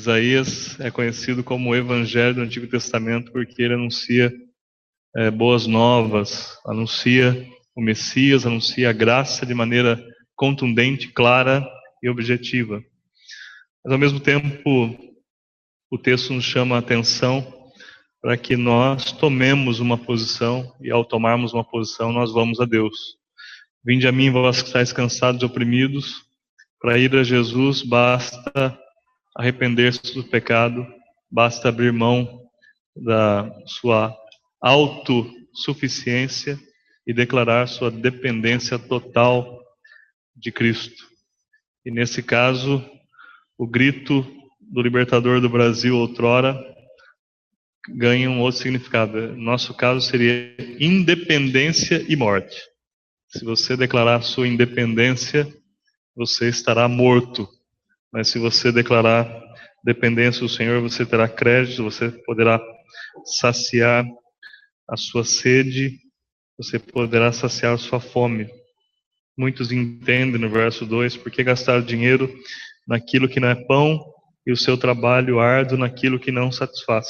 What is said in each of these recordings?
Isaías é conhecido como o Evangelho do Antigo Testamento porque ele anuncia é, boas novas, anuncia o Messias, anuncia a graça de maneira contundente, clara e objetiva. Mas, ao mesmo tempo, o texto nos chama a atenção para que nós tomemos uma posição e, ao tomarmos uma posição, nós vamos a Deus. Vinde a mim, vós que estáis cansados e oprimidos, para ir a Jesus basta arrepender-se do pecado, basta abrir mão da sua autossuficiência e declarar sua dependência total de Cristo. E nesse caso, o grito do libertador do Brasil outrora ganha um outro significado. No nosso caso seria independência e morte. Se você declarar sua independência, você estará morto. Mas se você declarar dependência do Senhor, você terá crédito, você poderá saciar a sua sede, você poderá saciar a sua fome. Muitos entendem no verso 2 por que gastar dinheiro naquilo que não é pão e o seu trabalho árduo naquilo que não satisfaz.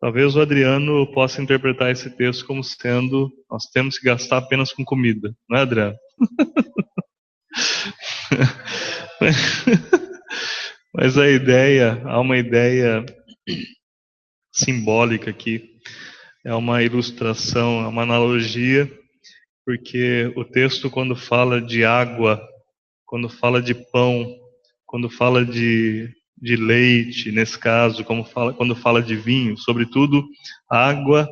Talvez o Adriano possa interpretar esse texto como sendo nós temos que gastar apenas com comida, não é, Adriano? Mas a ideia, há uma ideia simbólica aqui, é uma ilustração, é uma analogia, porque o texto, quando fala de água, quando fala de pão, quando fala de, de leite, nesse caso, como fala, quando fala de vinho, sobretudo água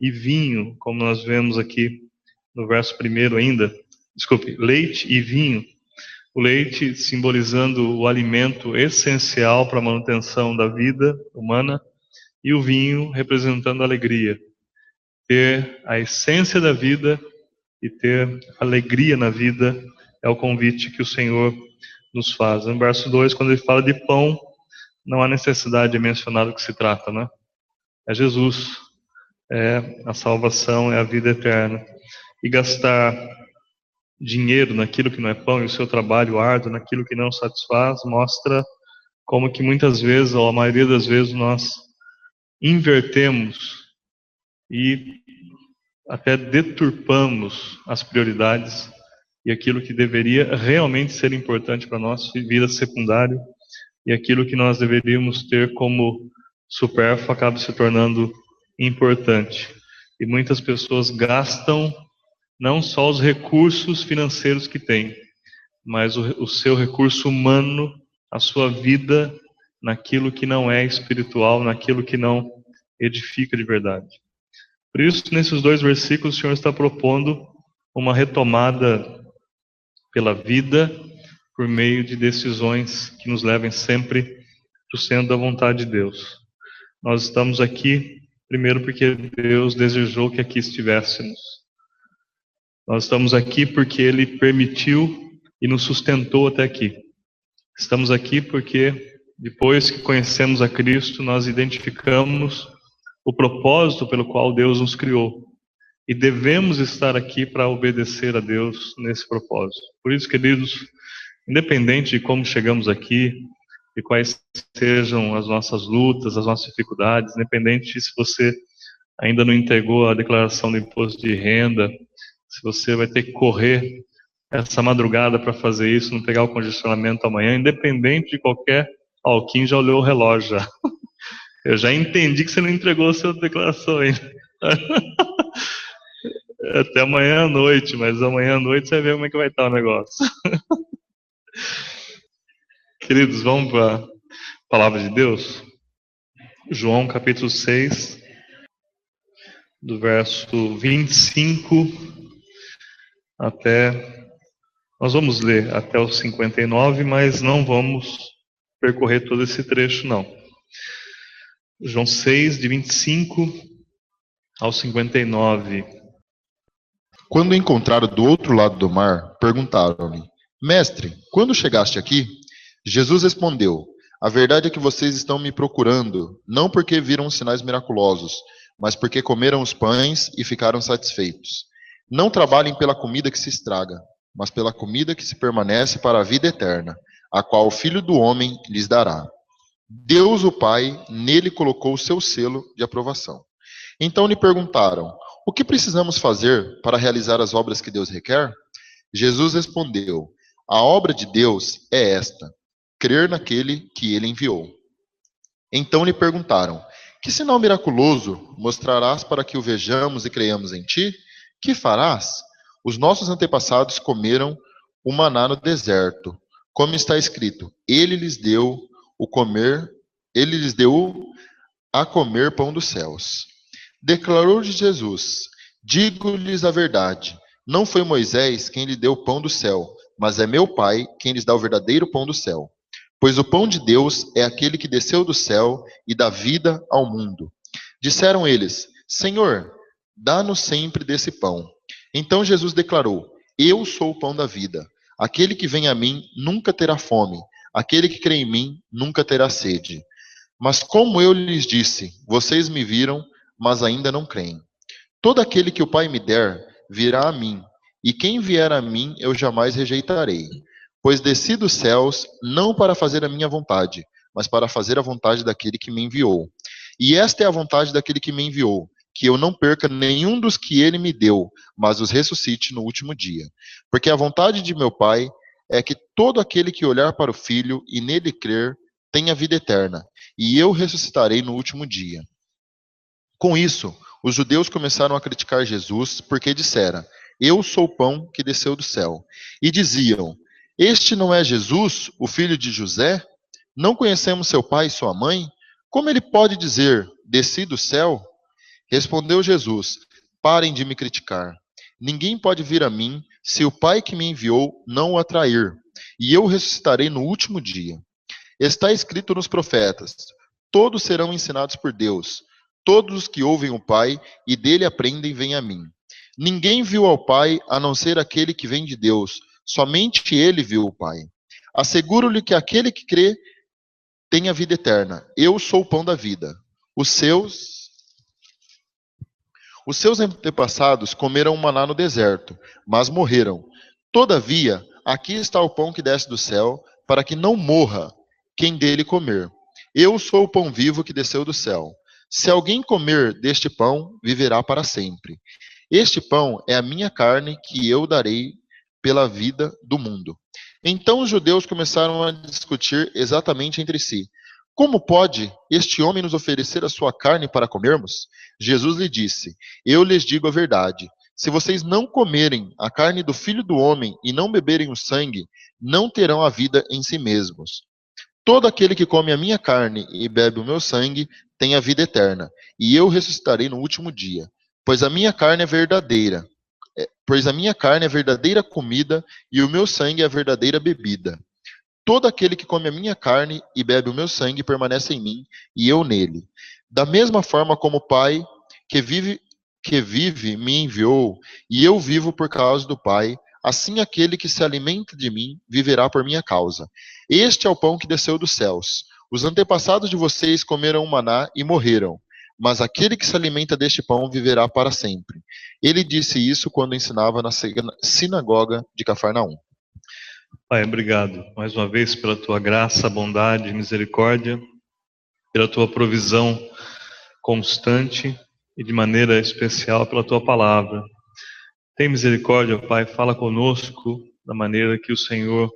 e vinho, como nós vemos aqui no verso primeiro ainda, desculpe, leite e vinho, o leite simbolizando o alimento essencial para a manutenção da vida humana e o vinho representando a alegria. Ter a essência da vida e ter alegria na vida é o convite que o Senhor nos faz. No verso 2, quando ele fala de pão, não há necessidade de mencionar do que se trata, né? É Jesus, é a salvação, é a vida eterna. E gastar dinheiro naquilo que não é pão e o seu trabalho árduo naquilo que não satisfaz, mostra como que muitas vezes, ou a maioria das vezes, nós invertemos e até deturpamos as prioridades e aquilo que deveria realmente ser importante para nós vira secundário e aquilo que nós deveríamos ter como supérfluo acaba se tornando importante. E muitas pessoas gastam não só os recursos financeiros que tem, mas o, o seu recurso humano, a sua vida naquilo que não é espiritual, naquilo que não edifica de verdade. Por isso, nesses dois versículos, o Senhor está propondo uma retomada pela vida por meio de decisões que nos levem sempre para o centro da vontade de Deus. Nós estamos aqui, primeiro, porque Deus desejou que aqui estivéssemos. Nós estamos aqui porque Ele permitiu e nos sustentou até aqui. Estamos aqui porque, depois que conhecemos a Cristo, nós identificamos o propósito pelo qual Deus nos criou. E devemos estar aqui para obedecer a Deus nesse propósito. Por isso, queridos, independente de como chegamos aqui, e quais sejam as nossas lutas, as nossas dificuldades, independente se você ainda não entregou a declaração do imposto de renda, se você vai ter que correr essa madrugada para fazer isso, não pegar o congestionamento amanhã, independente de qualquer. Ó, o Kim já olhou o relógio já. Eu já entendi que você não entregou a sua declaração ainda. Até amanhã à noite, mas amanhã à noite você ver como é que vai estar o negócio. Queridos, vamos para a palavra de Deus? João capítulo 6, do verso 25 até. Nós vamos ler até o 59, mas não vamos percorrer todo esse trecho, não. João 6, de 25 ao 59. Quando encontraram do outro lado do mar, perguntaram-lhe: Mestre, quando chegaste aqui? Jesus respondeu: A verdade é que vocês estão me procurando, não porque viram sinais miraculosos, mas porque comeram os pães e ficaram satisfeitos. Não trabalhem pela comida que se estraga, mas pela comida que se permanece para a vida eterna, a qual o Filho do Homem lhes dará. Deus, o Pai, nele colocou o seu selo de aprovação. Então lhe perguntaram: O que precisamos fazer para realizar as obras que Deus requer? Jesus respondeu: A obra de Deus é esta: crer naquele que ele enviou. Então lhe perguntaram: Que sinal miraculoso mostrarás para que o vejamos e creiamos em ti? Que farás? Os nossos antepassados comeram o maná no deserto, como está escrito: Ele lhes deu o comer, ele lhes deu a comer pão dos céus. Declarou Jesus: Digo-lhes a verdade, não foi Moisés quem lhe deu o pão do céu, mas é meu Pai quem lhes dá o verdadeiro pão do céu. Pois o pão de Deus é aquele que desceu do céu e dá vida ao mundo. Disseram eles: Senhor, dá-nos sempre desse pão. Então Jesus declarou: Eu sou o pão da vida. Aquele que vem a mim nunca terá fome. Aquele que crê em mim nunca terá sede. Mas como eu lhes disse, vocês me viram, mas ainda não creem. Todo aquele que o Pai me der virá a mim, e quem vier a mim eu jamais rejeitarei. Pois desci dos céus não para fazer a minha vontade, mas para fazer a vontade daquele que me enviou. E esta é a vontade daquele que me enviou, que eu não perca nenhum dos que ele me deu, mas os ressuscite no último dia. Porque a vontade de meu Pai é que todo aquele que olhar para o Filho e nele crer tenha vida eterna, e eu ressuscitarei no último dia. Com isso, os judeus começaram a criticar Jesus porque dissera: Eu sou o pão que desceu do céu. E diziam: este não é Jesus, o filho de José? Não conhecemos seu pai e sua mãe? Como ele pode dizer, desci do céu? Respondeu Jesus: Parem de me criticar. Ninguém pode vir a mim se o Pai que me enviou não o atrair, e eu ressuscitarei no último dia. Está escrito nos profetas: Todos serão ensinados por Deus. Todos os que ouvem o Pai e dele aprendem vêm a mim. Ninguém viu ao Pai a não ser aquele que vem de Deus. Somente ele viu o Pai. Asseguro-lhe que aquele que crê tem a vida eterna. Eu sou o pão da vida. Os seus os seus antepassados comeram maná no deserto, mas morreram. Todavia, aqui está o pão que desce do céu, para que não morra quem dele comer. Eu sou o pão vivo que desceu do céu. Se alguém comer deste pão, viverá para sempre. Este pão é a minha carne que eu darei pela vida do mundo. Então os judeus começaram a discutir exatamente entre si: Como pode este homem nos oferecer a sua carne para comermos? Jesus lhe disse: Eu lhes digo a verdade. Se vocês não comerem a carne do filho do homem e não beberem o sangue, não terão a vida em si mesmos. Todo aquele que come a minha carne e bebe o meu sangue tem a vida eterna, e eu ressuscitarei no último dia. Pois a minha carne é verdadeira é, pois a minha carne é verdadeira comida e o meu sangue é a verdadeira bebida. Todo aquele que come a minha carne e bebe o meu sangue permanece em mim e eu nele. Da mesma forma como o Pai que vive que vive me enviou e eu vivo por causa do Pai, assim aquele que se alimenta de mim viverá por minha causa. Este é o pão que desceu dos céus. Os antepassados de vocês comeram maná e morreram mas aquele que se alimenta deste pão viverá para sempre. Ele disse isso quando ensinava na sinagoga de Cafarnaum. Pai, obrigado mais uma vez pela tua graça, bondade misericórdia, pela tua provisão constante e de maneira especial pela tua palavra. Tem misericórdia, Pai, fala conosco da maneira que o Senhor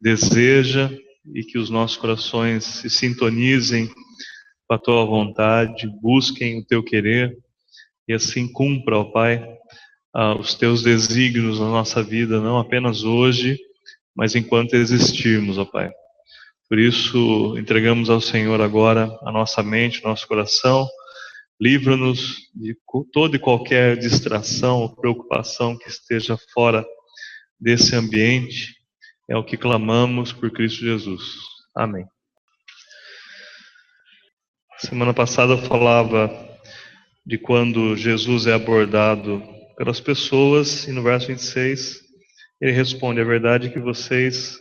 deseja e que os nossos corações se sintonizem com a tua vontade, busquem o teu querer e assim cumpra, ó Pai, os teus desígnios na nossa vida, não apenas hoje, mas enquanto existirmos, ó Pai. Por isso, entregamos ao Senhor agora a nossa mente, nosso coração. Livra-nos de toda e qualquer distração ou preocupação que esteja fora desse ambiente. É o que clamamos por Cristo Jesus. Amém. Semana passada eu falava de quando Jesus é abordado pelas pessoas, e no verso 26 ele responde: A verdade é que vocês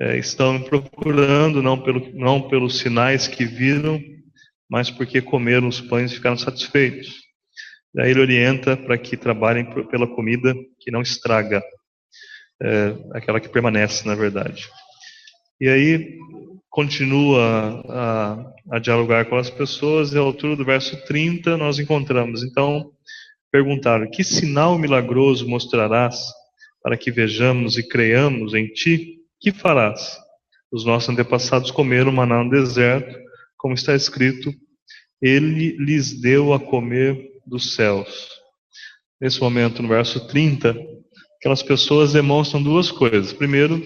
é, estão me procurando não, pelo, não pelos sinais que viram, mas porque comeram os pães e ficaram satisfeitos. Daí ele orienta para que trabalhem pela comida que não estraga, é, aquela que permanece, na verdade. E aí continua a, a, dialogar com as pessoas, e à altura do verso 30 nós encontramos. Então, perguntaram: Que sinal milagroso mostrarás para que vejamos e creiamos em ti? Que farás? Os nossos antepassados comeram maná no deserto, como está escrito: Ele lhes deu a comer dos céus. Nesse momento, no verso 30, aquelas pessoas demonstram duas coisas. Primeiro,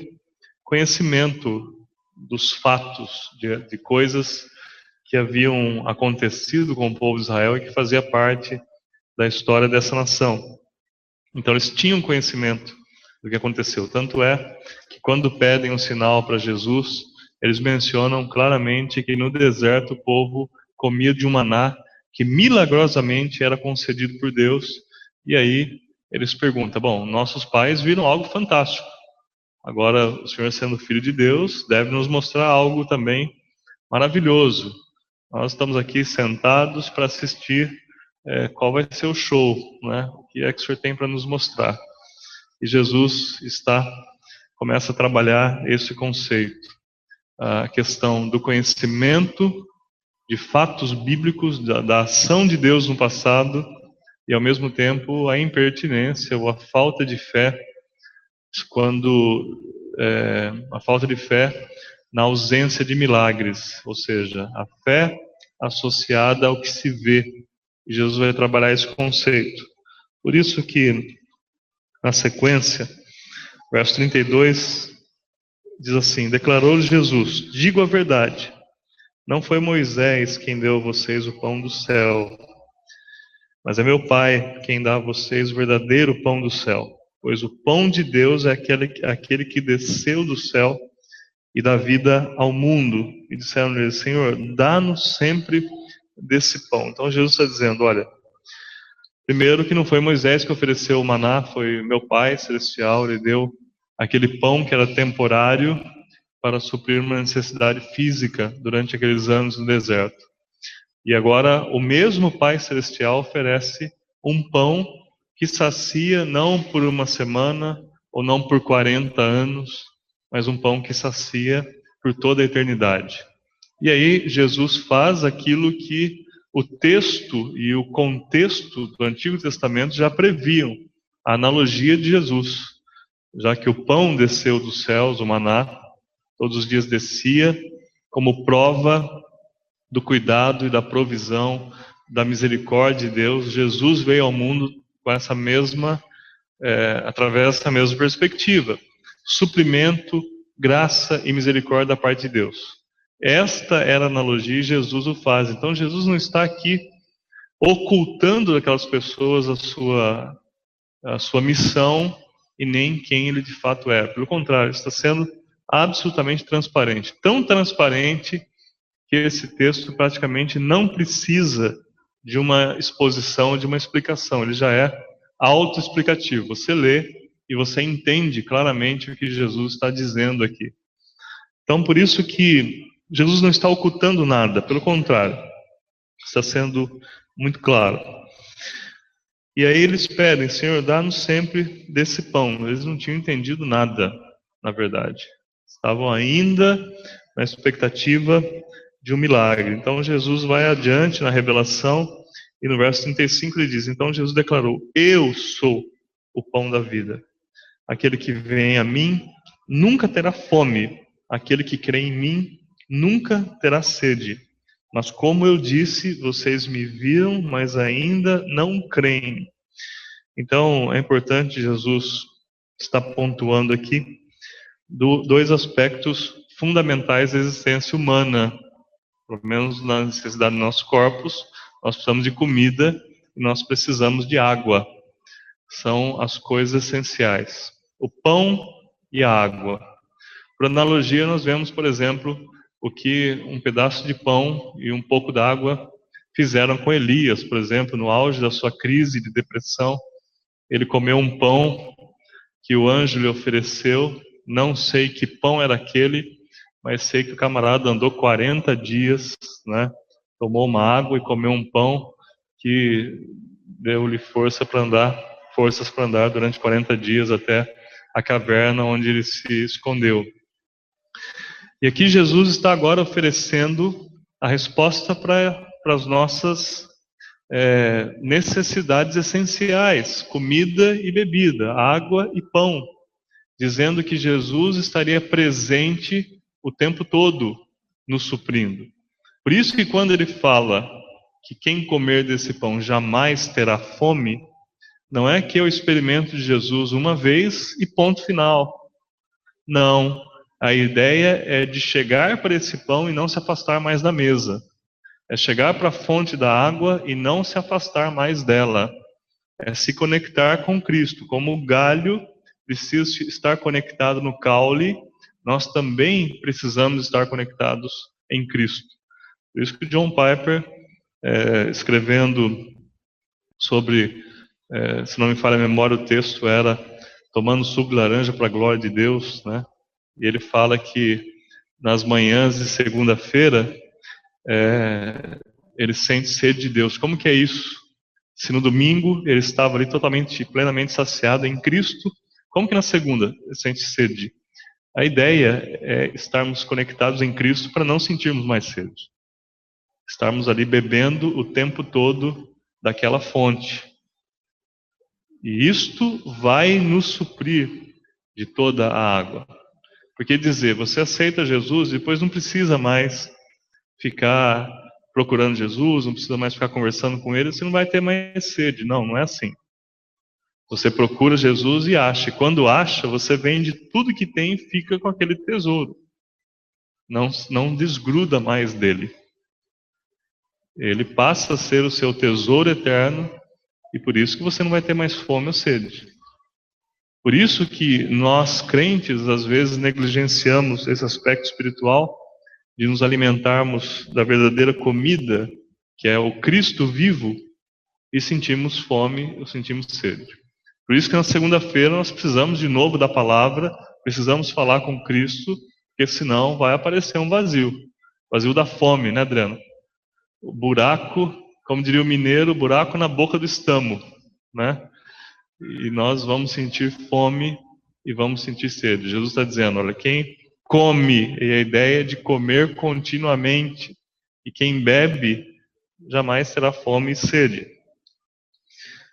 conhecimento dos fatos, de, de coisas que haviam acontecido com o povo de Israel e que fazia parte da história dessa nação. Então eles tinham conhecimento do que aconteceu. Tanto é que quando pedem um sinal para Jesus, eles mencionam claramente que no deserto o povo comia de um maná que milagrosamente era concedido por Deus. E aí eles perguntam: bom, nossos pais viram algo fantástico. Agora, o Senhor, sendo filho de Deus, deve nos mostrar algo também maravilhoso. Nós estamos aqui sentados para assistir é, qual vai ser o show, né? o que é que o Senhor tem para nos mostrar. E Jesus está, começa a trabalhar esse conceito, a questão do conhecimento de fatos bíblicos, da, da ação de Deus no passado, e ao mesmo tempo a impertinência ou a falta de fé quando é, a falta de fé na ausência de milagres, ou seja, a fé associada ao que se vê. E Jesus vai trabalhar esse conceito. Por isso que, na sequência, verso 32 diz assim: Declarou Jesus: Digo a verdade, não foi Moisés quem deu a vocês o pão do céu, mas é meu Pai quem dá a vocês o verdadeiro pão do céu pois o pão de Deus é aquele, aquele que desceu do céu e dá vida ao mundo. E disseram-lhe, Senhor, dá-nos sempre desse pão. Então Jesus está dizendo, olha, primeiro que não foi Moisés que ofereceu o maná, foi meu Pai celestial, ele deu aquele pão que era temporário para suprir uma necessidade física durante aqueles anos no deserto. E agora o mesmo Pai celestial oferece um pão que sacia não por uma semana ou não por 40 anos, mas um pão que sacia por toda a eternidade. E aí Jesus faz aquilo que o texto e o contexto do Antigo Testamento já previam, a analogia de Jesus, já que o pão desceu dos céus, o maná, todos os dias descia, como prova do cuidado e da provisão, da misericórdia de Deus, Jesus veio ao mundo com essa mesma, é, através dessa mesma perspectiva. Suprimento, graça e misericórdia da parte de Deus. Esta era a analogia e Jesus o faz. Então Jesus não está aqui ocultando daquelas pessoas a sua, a sua missão e nem quem ele de fato é. Pelo contrário, está sendo absolutamente transparente. Tão transparente que esse texto praticamente não precisa de uma exposição, de uma explicação. Ele já é autoexplicativo. Você lê e você entende claramente o que Jesus está dizendo aqui. Então, por isso que Jesus não está ocultando nada, pelo contrário, está sendo muito claro. E aí eles pedem, Senhor, dá-nos sempre desse pão. Eles não tinham entendido nada, na verdade. Estavam ainda na expectativa de um milagre. Então Jesus vai adiante na revelação e no verso 35 ele diz: Então Jesus declarou: Eu sou o pão da vida. Aquele que vem a mim nunca terá fome, aquele que crê em mim nunca terá sede. Mas como eu disse, vocês me viram, mas ainda não creem. Então é importante Jesus estar pontuando aqui dois aspectos fundamentais da existência humana pelo menos na necessidade dos nossos corpos, nós precisamos de comida e nós precisamos de água. São as coisas essenciais. O pão e a água. Por analogia, nós vemos, por exemplo, o que um pedaço de pão e um pouco d'água fizeram com Elias, por exemplo, no auge da sua crise de depressão. Ele comeu um pão que o anjo lhe ofereceu, não sei que pão era aquele, mas sei que o camarada andou 40 dias, né? Tomou uma água e comeu um pão que deu-lhe força para andar, forças para andar durante 40 dias até a caverna onde ele se escondeu. E aqui Jesus está agora oferecendo a resposta para as nossas é, necessidades essenciais: comida e bebida, água e pão, dizendo que Jesus estaria presente o tempo todo nos suprindo. Por isso que quando ele fala que quem comer desse pão jamais terá fome, não é que eu experimento de Jesus uma vez e ponto final. Não. A ideia é de chegar para esse pão e não se afastar mais da mesa. É chegar para a fonte da água e não se afastar mais dela. É se conectar com Cristo. Como o galho precisa estar conectado no caule, nós também precisamos estar conectados em Cristo. Por isso que John Piper, é, escrevendo sobre, é, se não me falha a memória, o texto era tomando suco de laranja para a glória de Deus, né? E ele fala que nas manhãs de segunda-feira é, ele sente sede de Deus. Como que é isso? Se no domingo ele estava ali totalmente, plenamente saciado em Cristo, como que na segunda ele sente sede? A ideia é estarmos conectados em Cristo para não sentirmos mais sede. Estarmos ali bebendo o tempo todo daquela fonte. E isto vai nos suprir de toda a água. Porque dizer, você aceita Jesus, depois não precisa mais ficar procurando Jesus, não precisa mais ficar conversando com ele, você não vai ter mais sede. Não, não é assim. Você procura Jesus e acha. E quando acha, você vende tudo que tem e fica com aquele tesouro. Não, não desgruda mais dele. Ele passa a ser o seu tesouro eterno e por isso que você não vai ter mais fome ou sede. Por isso que nós crentes às vezes negligenciamos esse aspecto espiritual de nos alimentarmos da verdadeira comida, que é o Cristo vivo, e sentimos fome ou sentimos sede. Por isso que na segunda-feira nós precisamos de novo da palavra, precisamos falar com Cristo, porque senão vai aparecer um vazio. Vazio da fome, né, Adriano? O buraco, como diria o mineiro, buraco na boca do estamo, né? E nós vamos sentir fome e vamos sentir sede. Jesus está dizendo, olha, quem come, e a ideia é de comer continuamente, e quem bebe jamais terá fome e sede.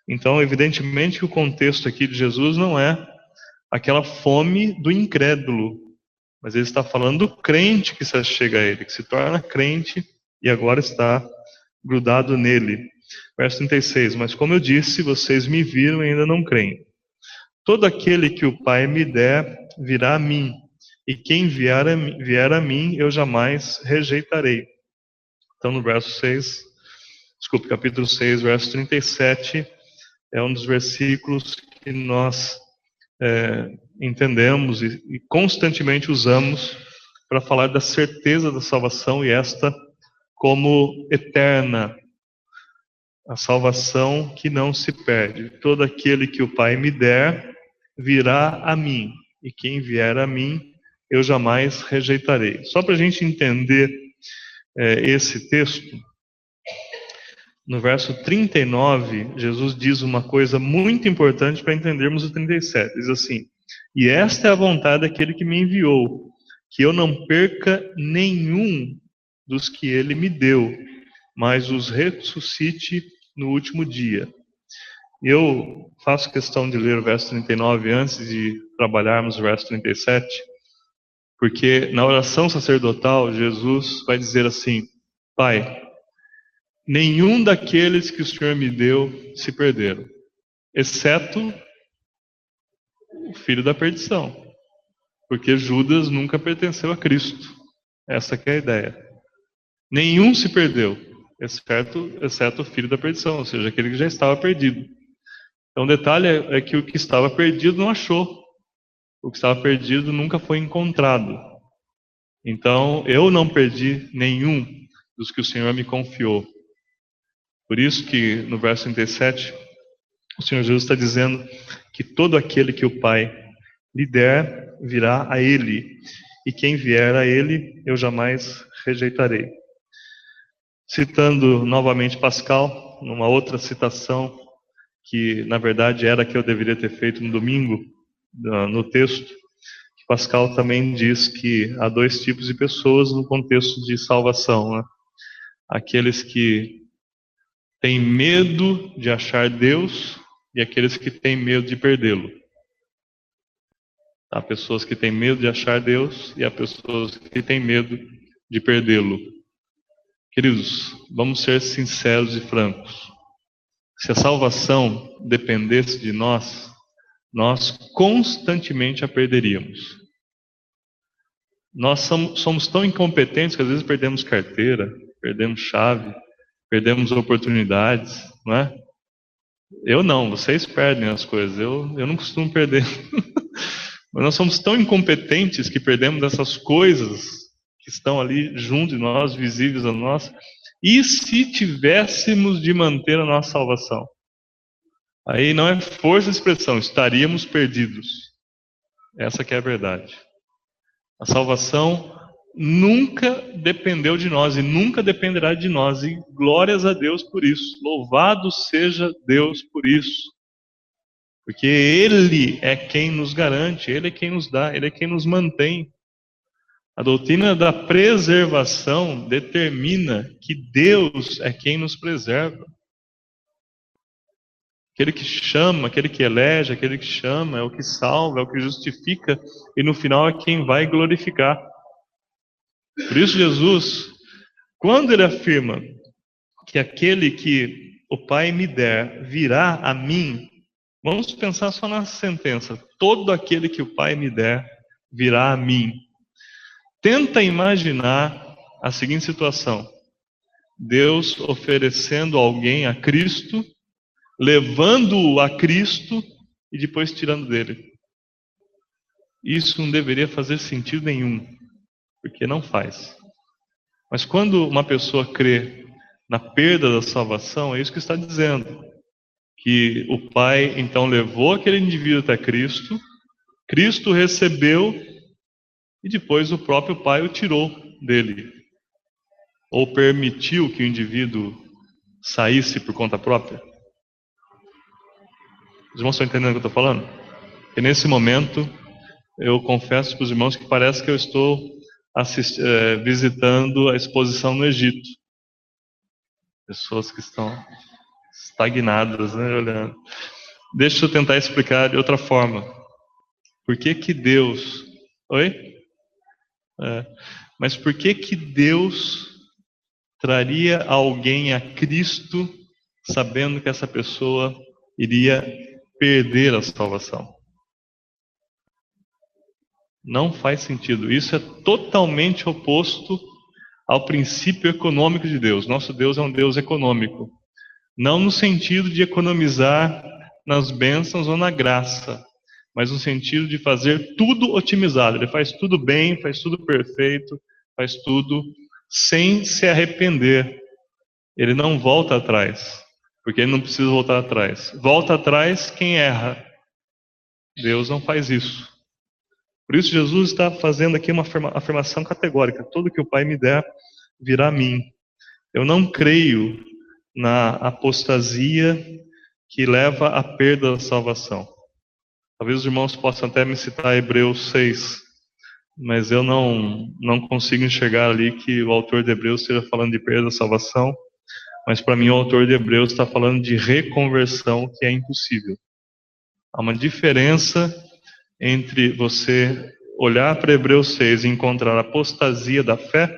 Então, evidentemente que o contexto aqui de Jesus não é aquela fome do incrédulo, mas ele está falando do crente que se chega a ele, que se torna crente e agora está grudado nele. Verso 36: Mas como eu disse, vocês me viram e ainda não creem. Todo aquele que o Pai me der virá a mim, e quem vier a, vier a mim eu jamais rejeitarei. Então, no verso 6, desculpe, capítulo 6, verso 37, é um dos versículos que nós é, entendemos e, e constantemente usamos para falar da certeza da salvação e esta como eterna. A salvação que não se perde. Todo aquele que o Pai me der virá a mim, e quem vier a mim eu jamais rejeitarei. Só para a gente entender é, esse texto, no verso 39, Jesus diz uma coisa muito importante para entendermos o 37. Diz assim: E esta é a vontade daquele que me enviou, que eu não perca nenhum dos que ele me deu, mas os ressuscite no último dia. Eu faço questão de ler o verso 39 antes de trabalharmos o verso 37 porque na oração sacerdotal, Jesus vai dizer assim: Pai, nenhum daqueles que o Senhor me deu se perderam, exceto o filho da perdição. Porque Judas nunca pertenceu a Cristo. Essa é a ideia. Nenhum se perdeu, exceto, exceto o filho da perdição, ou seja, aquele que já estava perdido. Então, o detalhe é, é que o que estava perdido não achou o que estava perdido nunca foi encontrado. Então, eu não perdi nenhum dos que o Senhor me confiou. Por isso que no verso 37, o Senhor Jesus está dizendo que todo aquele que o Pai lhe der virá a Ele, e quem vier a Ele eu jamais rejeitarei. Citando novamente Pascal, numa outra citação, que na verdade era que eu deveria ter feito no domingo, no texto, Pascal também diz que há dois tipos de pessoas no contexto de salvação. Né? Aqueles que têm medo de achar Deus e aqueles que têm medo de perdê-lo. Há pessoas que têm medo de achar Deus e há pessoas que têm medo de perdê-lo. Queridos, vamos ser sinceros e francos. Se a salvação dependesse de nós, nós constantemente a perderíamos. Nós somos, tão incompetentes que às vezes perdemos carteira, perdemos chave, perdemos oportunidades, não é? Eu não, vocês perdem as coisas, eu, eu não costumo perder. Mas nós somos tão incompetentes que perdemos essas coisas que estão ali junto de nós, visíveis a nós. E se tivéssemos de manter a nossa salvação? Aí não é força de expressão, estaríamos perdidos. Essa que é a verdade. A salvação nunca dependeu de nós e nunca dependerá de nós. E glórias a Deus por isso. Louvado seja Deus por isso. Porque Ele é quem nos garante, Ele é quem nos dá, Ele é quem nos mantém. A doutrina da preservação determina que Deus é quem nos preserva. Aquele que chama, aquele que elege, aquele que chama, é o que salva, é o que justifica, e no final é quem vai glorificar. Por isso, Jesus, quando ele afirma que aquele que o Pai me der virá a mim, vamos pensar só na sentença: todo aquele que o Pai me der virá a mim. Tenta imaginar a seguinte situação: Deus oferecendo alguém a Cristo levando-o a Cristo e depois tirando dele. Isso não deveria fazer sentido nenhum, porque não faz. Mas quando uma pessoa crê na perda da salvação, é isso que está dizendo. Que o Pai então levou aquele indivíduo até Cristo, Cristo recebeu e depois o próprio Pai o tirou dele. Ou permitiu que o indivíduo saísse por conta própria. Os irmãos estão entendendo o que eu estou falando? E nesse momento, eu confesso para os irmãos que parece que eu estou é, visitando a exposição no Egito. Pessoas que estão estagnadas, né, olhando. Deixa eu tentar explicar de outra forma. Por que que Deus... Oi? É. Mas por que que Deus traria alguém a Cristo sabendo que essa pessoa iria perder a salvação. Não faz sentido. Isso é totalmente oposto ao princípio econômico de Deus. Nosso Deus é um Deus econômico. Não no sentido de economizar nas bênçãos ou na graça, mas no sentido de fazer tudo otimizado. Ele faz tudo bem, faz tudo perfeito, faz tudo sem se arrepender. Ele não volta atrás porque ele não precisa voltar atrás. Volta atrás quem erra. Deus não faz isso. Por isso, Jesus está fazendo aqui uma afirmação categórica: tudo que o Pai me der virá a mim. Eu não creio na apostasia que leva à perda da salvação. Talvez os irmãos possam até me citar Hebreus 6, mas eu não, não consigo enxergar ali que o autor de Hebreus esteja falando de perda da salvação mas para mim o autor de Hebreus está falando de reconversão que é impossível. Há uma diferença entre você olhar para Hebreus 6 e encontrar a apostasia da fé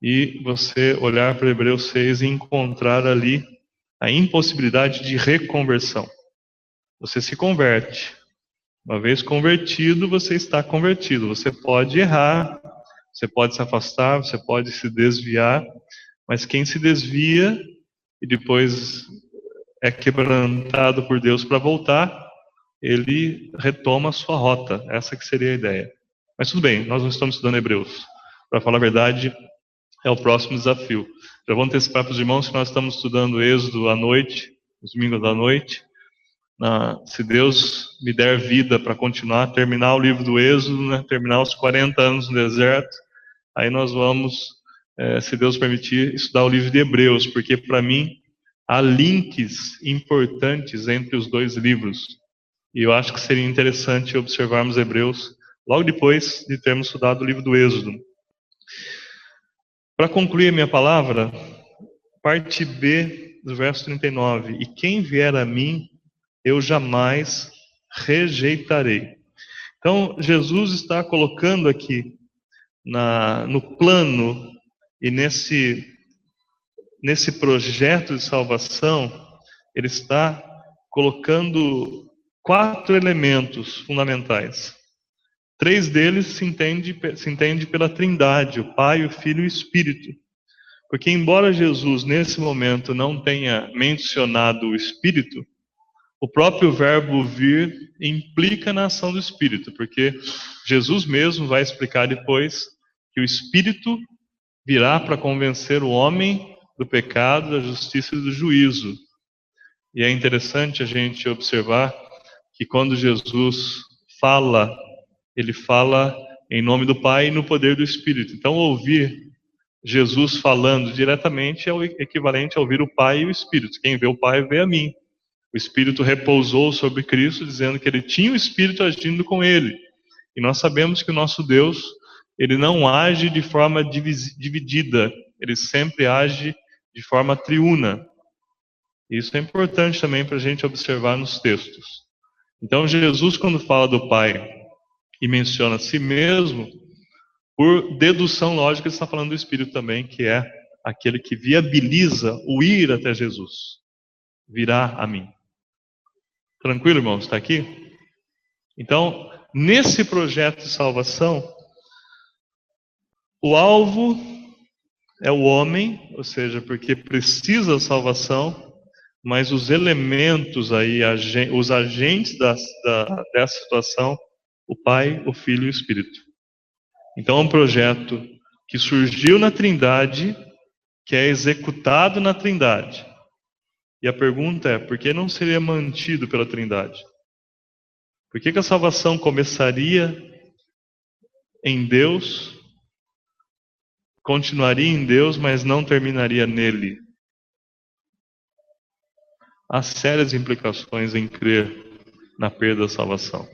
e você olhar para Hebreus 6 e encontrar ali a impossibilidade de reconversão. Você se converte. Uma vez convertido, você está convertido. Você pode errar, você pode se afastar, você pode se desviar, mas quem se desvia e depois é quebrantado por Deus para voltar, ele retoma a sua rota. Essa que seria a ideia. Mas tudo bem, nós não estamos estudando Hebreus. Para falar a verdade, é o próximo desafio. Já vou antecipar para os irmãos que nós estamos estudando Êxodo à noite, os domingos da noite. Se Deus me der vida para continuar, terminar o livro do Êxodo, né, terminar os 40 anos no deserto, aí nós vamos é, se Deus permitir, estudar o livro de Hebreus, porque para mim há links importantes entre os dois livros. E eu acho que seria interessante observarmos Hebreus logo depois de termos estudado o livro do Êxodo. Para concluir a minha palavra, parte B do verso 39: E quem vier a mim, eu jamais rejeitarei. Então, Jesus está colocando aqui na, no plano e nesse, nesse projeto de salvação, ele está colocando quatro elementos fundamentais. Três deles se entende, se entende pela trindade, o Pai, o Filho e o Espírito. Porque embora Jesus nesse momento não tenha mencionado o Espírito, o próprio verbo vir implica na ação do Espírito, porque Jesus mesmo vai explicar depois que o Espírito virá para convencer o homem do pecado, da justiça e do juízo. E é interessante a gente observar que quando Jesus fala, ele fala em nome do Pai e no poder do Espírito. Então, ouvir Jesus falando diretamente é o equivalente a ouvir o Pai e o Espírito. Quem vê o Pai vê a mim. O Espírito repousou sobre Cristo, dizendo que ele tinha o Espírito agindo com ele. E nós sabemos que o nosso Deus, ele não age de forma dividida, ele sempre age de forma triuna. Isso é importante também para a gente observar nos textos. Então, Jesus, quando fala do Pai e menciona a si mesmo, por dedução lógica, ele está falando do Espírito também, que é aquele que viabiliza o ir até Jesus, virá a mim. Tranquilo, irmãos? Está aqui? Então, nesse projeto de salvação, o alvo é o homem, ou seja, porque precisa da salvação, mas os elementos aí, os agentes da, da, dessa situação, o Pai, o Filho e o Espírito. Então, é um projeto que surgiu na Trindade, que é executado na Trindade. E a pergunta é: por que não seria mantido pela Trindade? Por que, que a salvação começaria em Deus, continuaria em Deus, mas não terminaria nele? Há sérias implicações em crer na perda da salvação.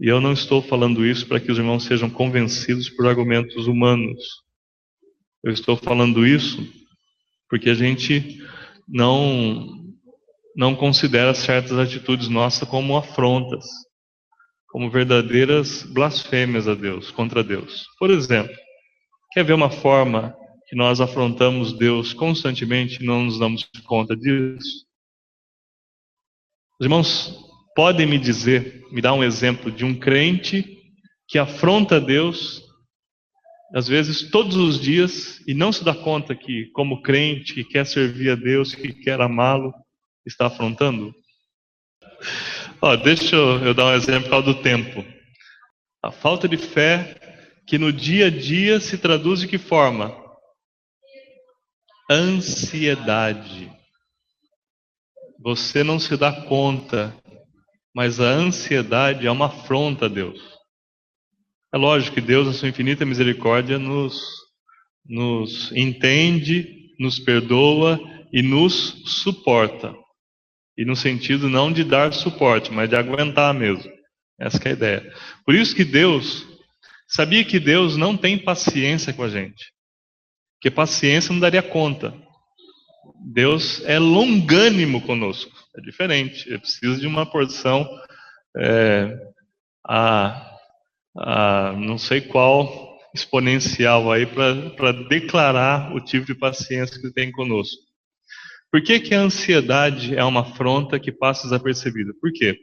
E eu não estou falando isso para que os irmãos sejam convencidos por argumentos humanos. Eu estou falando isso porque a gente não não considera certas atitudes nossas como afrontas, como verdadeiras blasfêmias a Deus, contra Deus. Por exemplo, quer ver uma forma que nós afrontamos Deus constantemente e não nos damos conta disso? Os irmãos podem me dizer, me dar um exemplo de um crente que afronta Deus às vezes todos os dias, e não se dá conta que, como crente, que quer servir a Deus, que quer amá-lo, está afrontando? Ó, deixa eu, eu dar um exemplo do tempo. A falta de fé que no dia a dia se traduz de que forma? Ansiedade. Você não se dá conta, mas a ansiedade é uma afronta a Deus. É lógico que Deus, na sua infinita misericórdia, nos, nos entende, nos perdoa e nos suporta. E no sentido não de dar suporte, mas de aguentar mesmo. Essa é a ideia. Por isso que Deus, sabia que Deus não tem paciência com a gente. Porque paciência não daria conta. Deus é longânimo conosco. É diferente. Ele precisa de uma porção é, a não sei qual exponencial aí para declarar o tipo de paciência que tem conosco. Por que, que a ansiedade é uma afronta que passa desapercebida? Por quê?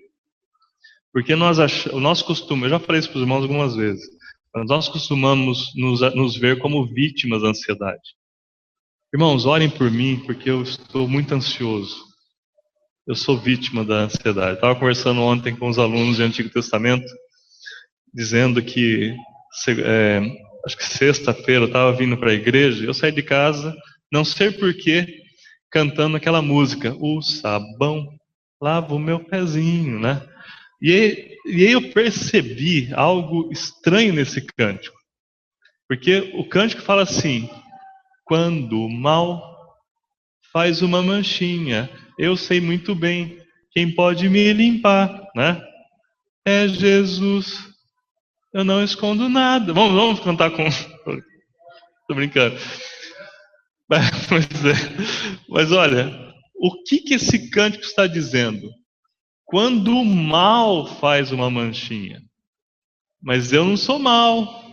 Porque nós ach... o nosso costume, eu já falei isso para os irmãos algumas vezes, nós costumamos nos, nos ver como vítimas da ansiedade. Irmãos, orem por mim, porque eu estou muito ansioso. Eu sou vítima da ansiedade. Estava conversando ontem com os alunos do Antigo Testamento dizendo que é, acho que sexta-feira eu estava vindo para a igreja, eu saí de casa, não sei porquê, cantando aquela música, o sabão lava o meu pezinho, né? E aí, e aí eu percebi algo estranho nesse cântico, porque o cântico fala assim: quando o mal faz uma manchinha, eu sei muito bem quem pode me limpar, né? É Jesus Eu não escondo nada. Vamos, vamos cantar com. Tô brincando. Mas, é, mas olha, o que, que esse cântico está dizendo? Quando o mal faz uma manchinha. Mas eu não sou mal.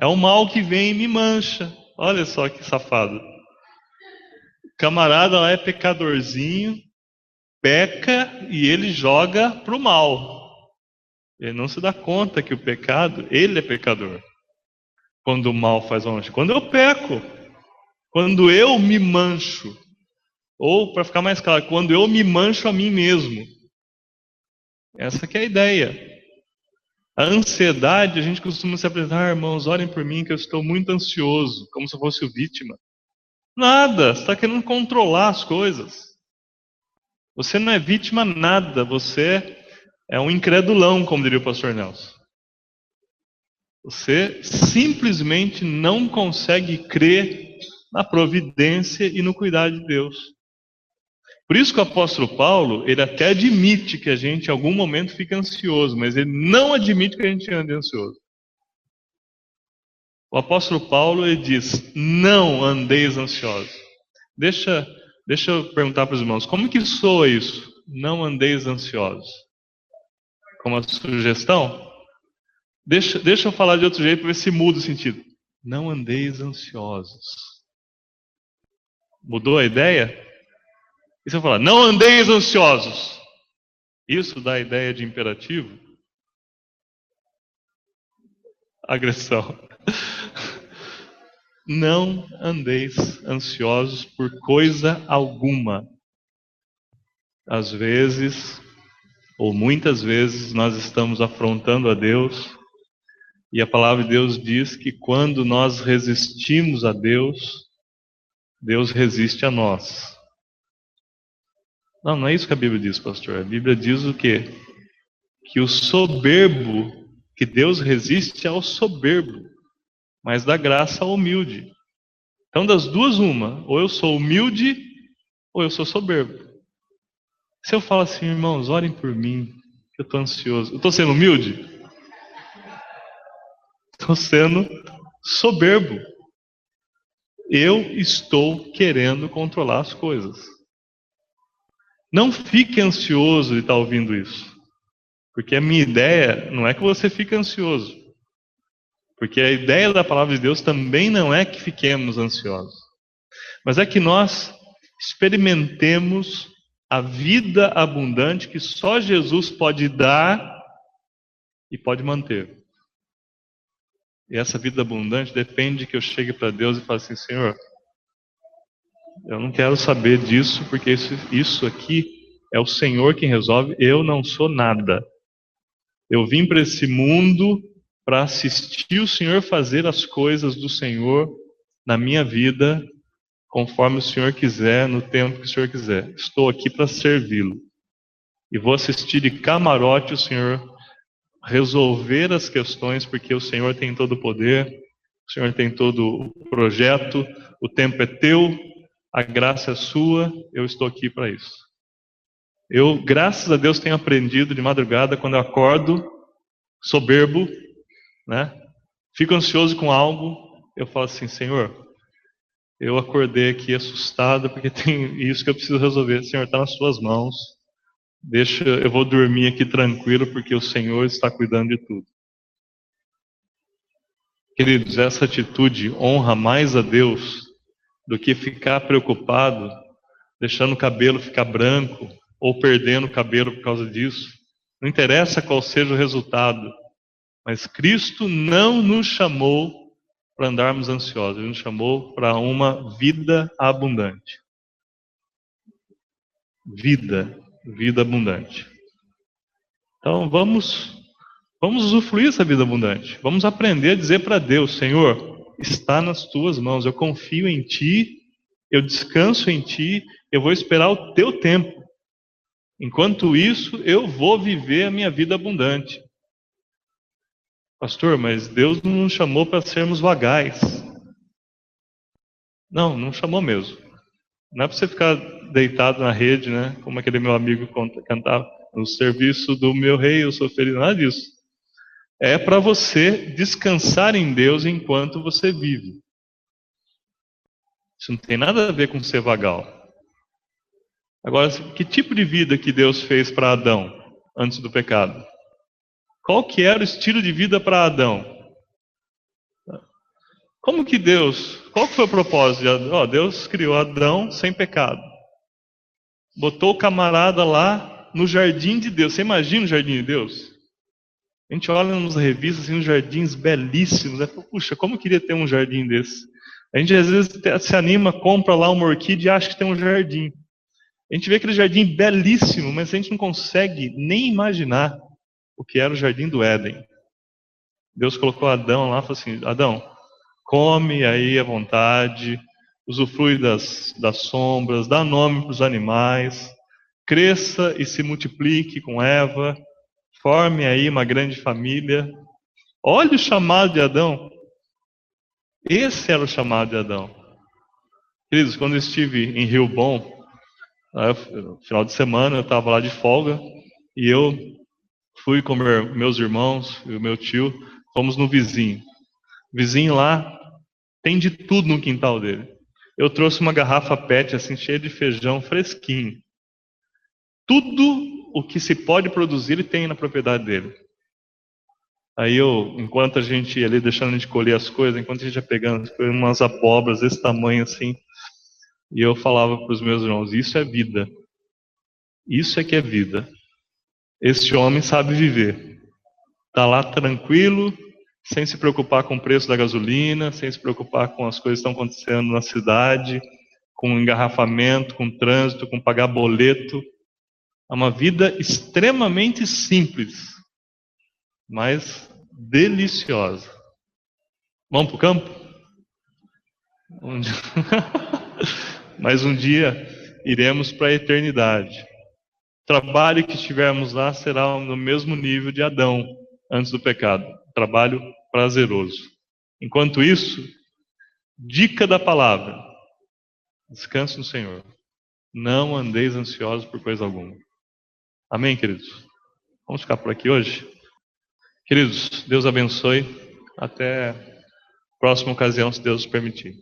É o mal que vem e me mancha. Olha só que safado. camarada lá é pecadorzinho, peca e ele joga para o mal. Ele não se dá conta que o pecado, ele é pecador. Quando o mal faz mancha. Quando eu peco, quando eu me mancho, ou para ficar mais claro, quando eu me mancho a mim mesmo. Essa é a ideia. A ansiedade, a gente costuma se apresentar, ah, irmãos, orem por mim que eu estou muito ansioso, como se eu fosse o vítima. Nada, você está querendo controlar as coisas. Você não é vítima nada, você é um incredulão, como diria o pastor Nelson. Você simplesmente não consegue crer na providência e no cuidado de Deus. Por isso que o apóstolo Paulo, ele até admite que a gente em algum momento fica ansioso, mas ele não admite que a gente ande ansioso. O apóstolo Paulo ele diz: "Não andeis ansiosos". Deixa, deixa eu perguntar para os irmãos, como que soa isso? Não andeis ansiosos. Como sugestão? Deixa, deixa eu falar de outro jeito para ver se muda o sentido. Não andeis ansiosos. Mudou a ideia? E se eu falar, não andeis ansiosos, isso dá a ideia de imperativo? Agressão. Não andeis ansiosos por coisa alguma. Às vezes, ou muitas vezes, nós estamos afrontando a Deus, e a palavra de Deus diz que quando nós resistimos a Deus, Deus resiste a nós. Não, não é isso que a Bíblia diz, pastor. A Bíblia diz o quê? Que o soberbo, que Deus resiste ao soberbo, mas dá graça ao humilde. Então, das duas, uma. Ou eu sou humilde, ou eu sou soberbo. Se eu falo assim, irmãos, orem por mim, eu estou ansioso. Eu estou sendo humilde? Estou sendo soberbo. Eu estou querendo controlar as coisas. Não fique ansioso de estar ouvindo isso. Porque a minha ideia não é que você fique ansioso. Porque a ideia da palavra de Deus também não é que fiquemos ansiosos. Mas é que nós experimentemos a vida abundante que só Jesus pode dar e pode manter. E essa vida abundante depende que eu chegue para Deus e fale assim: Senhor, eu não quero saber disso, porque isso, isso aqui é o Senhor quem resolve, eu não sou nada. Eu vim para esse mundo para assistir o Senhor fazer as coisas do Senhor na minha vida, conforme o Senhor quiser, no tempo que o Senhor quiser. Estou aqui para servi-lo. E vou assistir de camarote o Senhor resolver as questões, porque o Senhor tem todo o poder, o Senhor tem todo o projeto, o tempo é teu, a graça é sua, eu estou aqui para isso. Eu, graças a Deus, tenho aprendido de madrugada, quando eu acordo, soberbo, né? Fico ansioso com algo, eu falo assim, Senhor, eu acordei aqui assustado porque tem isso que eu preciso resolver. Senhor, está nas suas mãos. Deixa, eu vou dormir aqui tranquilo porque o Senhor está cuidando de tudo. Queridos, essa atitude honra mais a Deus do que ficar preocupado, deixando o cabelo ficar branco ou perdendo o cabelo por causa disso. Não interessa qual seja o resultado, mas Cristo não nos chamou para andarmos ansiosos, Ele nos chamou para uma vida abundante. Vida, vida abundante. Então vamos vamos usufruir essa vida abundante. Vamos aprender a dizer para Deus, Senhor, está nas tuas mãos. Eu confio em ti, eu descanso em ti, eu vou esperar o teu tempo. Enquanto isso, eu vou viver a minha vida abundante. Pastor, mas Deus não nos chamou para sermos vagais. Não, não chamou mesmo. Não é para você ficar deitado na rede, né? Como aquele meu amigo cantava, no serviço do meu rei eu sou feliz. Nada disso. é para você descansar em Deus enquanto você vive. Isso não tem nada a ver com ser vagal. Agora, que tipo de vida que Deus fez para Adão antes do pecado? Qual que era o estilo de vida para Adão? Como que Deus, qual que foi o propósito de Adão? Oh, Deus criou Adão sem pecado. Botou o camarada lá no jardim de Deus. Você imagina o jardim de Deus? A gente olha nas revistas, assim, uns jardins belíssimos. Né? Puxa, como eu queria ter um jardim desse? A gente às vezes se anima, compra lá uma orquídea e acha que tem um jardim. A gente vê aquele jardim belíssimo, mas a gente não consegue nem imaginar o que era o jardim do Éden. Deus colocou Adão lá e falou assim: Adão, come aí à vontade, usufrui das, das sombras, dá nome para os animais, cresça e se multiplique com Eva, forme aí uma grande família. Olha o chamado de Adão. Esse era o chamado de Adão. Queridos, quando eu estive em Rio Bom, final de semana, eu estava lá de folga e eu fui com meus irmãos e o meu tio, fomos no vizinho. O vizinho lá tem de tudo no quintal dele. Eu trouxe uma garrafa PET assim cheia de feijão fresquinho. Tudo o que se pode produzir ele tem na propriedade dele. Aí eu, enquanto a gente ia ali deixando de colher as coisas, enquanto a gente ia pegando umas abóboras desse tamanho assim, e eu falava para os meus irmãos: Isso é vida. Isso é que é vida. Este homem sabe viver. Está lá tranquilo, sem se preocupar com o preço da gasolina, sem se preocupar com as coisas que estão acontecendo na cidade, com engarrafamento, com trânsito, com pagar boleto. É uma vida extremamente simples, mas deliciosa. Vamos para o campo? Um dia... Mas um dia iremos para a eternidade. Trabalho que estivermos lá será no mesmo nível de Adão antes do pecado. Trabalho prazeroso. Enquanto isso, dica da palavra: descanse no Senhor. Não andeis ansiosos por coisa alguma. Amém, queridos? Vamos ficar por aqui hoje? Queridos, Deus abençoe. Até a próxima ocasião, se Deus permitir.